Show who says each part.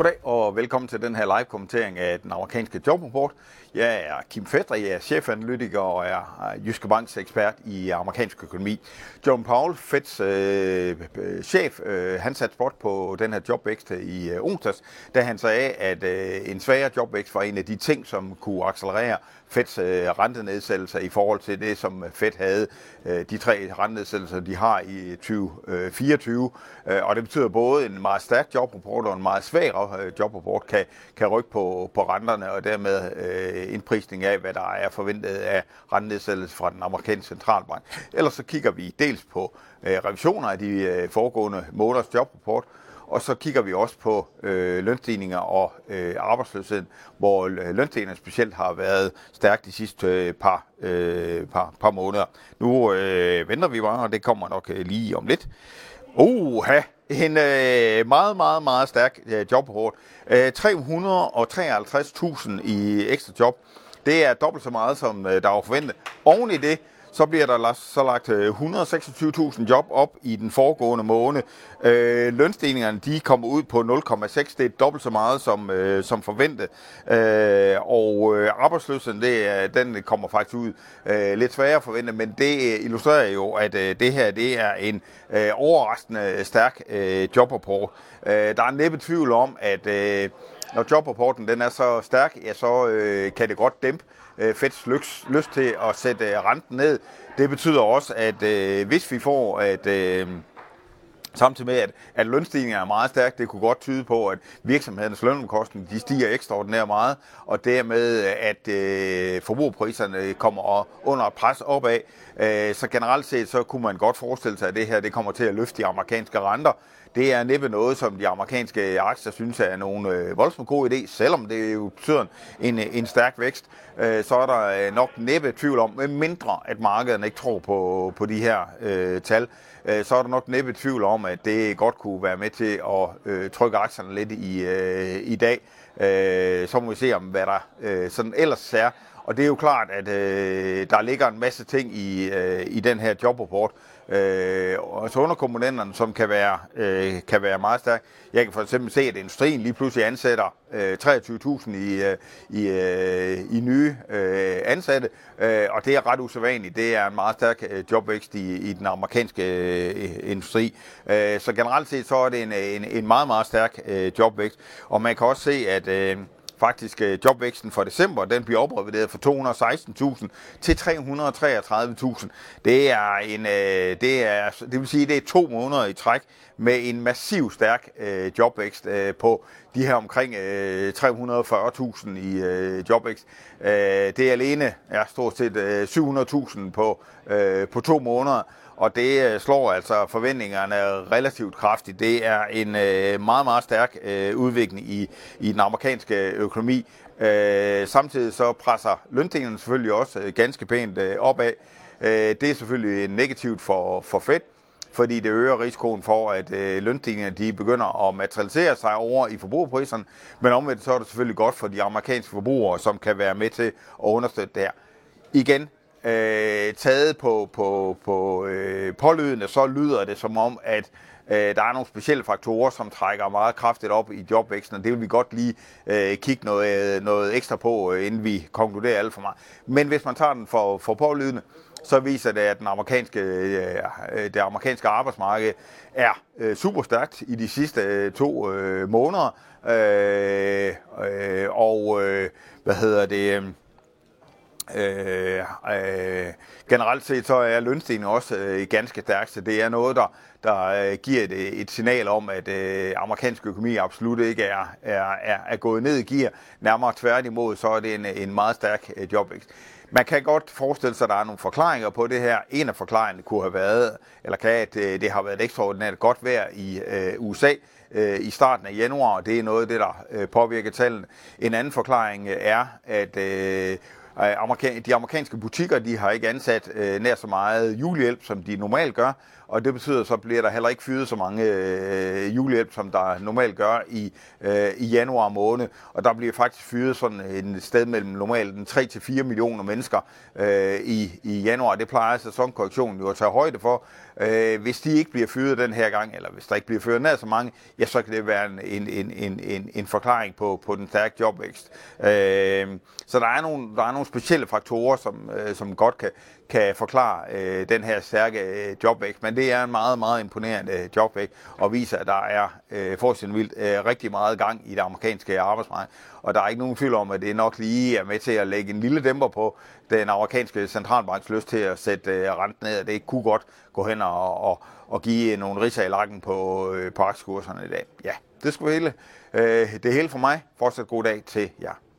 Speaker 1: Corre, o og velkommen til den her live-kommentering af den amerikanske jobrapport. Jeg er Kim Fedre, jeg er chefanalytiker og er Jyske Banks ekspert i amerikansk økonomi. John Powell, Feds øh, øh, chef, øh, han satte spot på den her jobvækst i øh, onsdags, da han sagde, at øh, en svagere jobvækst var en af de ting, som kunne accelerere Feds øh, rentenedsættelser i forhold til det, som Fed havde, øh, de tre rentenedsættelser, de har i øh, 2024. Øh, øh, og det betyder både en meget stærk jobrapport og en meget svag jobrapport kan, kan rykke på, på renterne, og dermed øh, indprisning af, hvad der er forventet af rentenedsættelse fra den amerikanske centralbank. Ellers så kigger vi dels på øh, revisioner af de øh, foregående måneders jobrapport, og så kigger vi også på øh, lønstigninger og øh, arbejdsløshed, hvor øh, lønstigningerne specielt har været stærkt de sidste øh, par, øh, par, par måneder. Nu øh, venter vi bare, og det kommer nok øh, lige om lidt. Oha, en øh, meget, meget, meget stærk øh, jobrapport. Øh, 353.000 i ekstra job. Det er dobbelt så meget, som øh, der var forventet. Oven i det, så bliver der så lagt øh, 126.000 job op i den foregående måned. Øh, lønstigningerne de kommer ud på 0,6. Det er dobbelt så meget som, øh, som forventet. Øh, og øh, arbejdsløsheden det, den kommer faktisk ud øh, lidt sværere forventet, men det øh, illustrerer jo, at øh, det her det er en øh, overraskende stærk øh, jobrapport. Øh, der er næppe tvivl om, at øh, når jobrapporten den er så stærk, ja, så øh, kan det godt dæmpe øh, Feds lyst, lyst til at sætte øh, renten ned. Det betyder også, at øh, hvis vi får at øh, Samtidig med, at, at lønstigninger er meget stærk, det kunne godt tyde på, at virksomhedernes lønomkostninger de stiger ekstraordinært meget, og dermed, at øh, forbrugerpriserne kommer under pres opad. Øh, så generelt set, så kunne man godt forestille sig, at det her det kommer til at løfte de amerikanske renter. Det er næppe noget, som de amerikanske aktier synes er nogen øh, voldsomt god idé, selvom det jo betyder en, en stærk vækst. Øh, så er der øh, nok næppe tvivl om, mindre at markedet ikke tror på, på de her øh, tal, øh, så er der nok næppe tvivl om, at det godt kunne være med til at øh, trykke aktierne lidt i, øh, i dag. Øh, så må vi se om, hvad der øh, sådan ellers er. Og det er jo klart, at øh, der ligger en masse ting i, øh, i den her jobrapport, øh, og så underkomponenterne, som kan være, øh, kan være meget stærke. Jeg kan for eksempel se, at industrien lige pludselig ansætter øh, 23.000 i, øh, i, øh, i nye øh, ansatte, øh, og det er ret usædvanligt. Det er en meget stærk øh, jobvækst i, i den amerikanske øh, industri. Øh, så generelt set så er det en, en, en meget, meget stærk øh, jobvækst, og man kan også se, at øh, faktisk øh, jobvæksten for december, den bliver oprevideret fra 216.000 til 333.000. Det er en, øh, det er, det vil sige, det er to måneder i træk med en massiv stærk øh, jobvækst øh, på de her omkring øh, 340.000 i øh, jobvækst. Øh, det er alene ja, stort set øh, 700.000 på, øh, på to måneder og det øh, slår altså forventningerne relativt kraftigt. Det er en øh, meget, meget stærk øh, udvikling i, i den amerikanske økonomi. Øh, samtidig så presser løntingene selvfølgelig også øh, ganske pænt øh, opad. det er selvfølgelig negativt for, for Fed, fordi det øger risikoen for, at øh, lønstigningerne de begynder at materialisere sig over i forbrugerpriserne. Men omvendt så er det selvfølgelig godt for de amerikanske forbrugere, som kan være med til at understøtte det her. Igen, øh, taget på, på, på øh, pålydende, så lyder det som om, at øh, der er nogle specielle faktorer, som trækker meget kraftigt op i jobvæksten, og det vil vi godt lige øh, kigge noget, øh, noget ekstra på, øh, inden vi konkluderer alt for meget. Men hvis man tager den for, for pålydende, så viser det, at den amerikanske, øh, øh det amerikanske arbejdsmarked er øh, super stærkt i de sidste øh, to øh, måneder. Øh, øh, og øh, hvad hedder det? Øh, Øh, øh, generelt set så er lønstigningen også øh, ganske stærk, så det er noget, der, der øh, giver et, øh, et signal om, at øh, amerikansk økonomi absolut ikke er, er, er, er gået ned i gear. Nærmere tværtimod, så er det en, en meget stærk øh, jobvækst. Man kan godt forestille sig, at der er nogle forklaringer på det her. En af forklaringerne kunne have været, eller kan, at øh, det har været et ekstraordinært godt vejr i øh, USA øh, i starten af januar, og det er noget af det, der øh, påvirker tallene. En anden forklaring er, at øh, de amerikanske butikker de har ikke ansat øh, nær så meget julehjælp, som de normalt gør, og det betyder, så bliver der heller ikke fyret så mange øh, julehjælp, som der normalt gør i, øh, i januar måned. Og der bliver faktisk fyret sådan et sted mellem normalt 3-4 millioner mennesker øh, i, i januar. Det plejer sæsonkorrektionen jo at tage højde for. Øh, hvis de ikke bliver fyret den her gang, eller hvis der ikke bliver fyret nær så mange, ja, så kan det være en, en, en, en, en forklaring på, på den stærke jobvækst. Øh, så der er, nogle, der er nogle specielle faktorer, som, øh, som godt kan, kan forklare øh, den her stærke øh, jobvækst. Men det er en meget, meget imponerende øh, jobvækst, og viser, at der er øh, forholdsvis vildt øh, rigtig meget gang i det amerikanske arbejdsmarked. Og der er ikke nogen tvivl om, at det nok lige er med til at lægge en lille dæmper på den amerikanske centralbanks lyst til at sætte øh, renten ned. Det kunne godt gå hen og, og, og give nogle riser i lakken på, øh, på aktiekurserne i dag. Ja, det skulle hele. Øh, det hele for mig. Fortsat god dag til jer.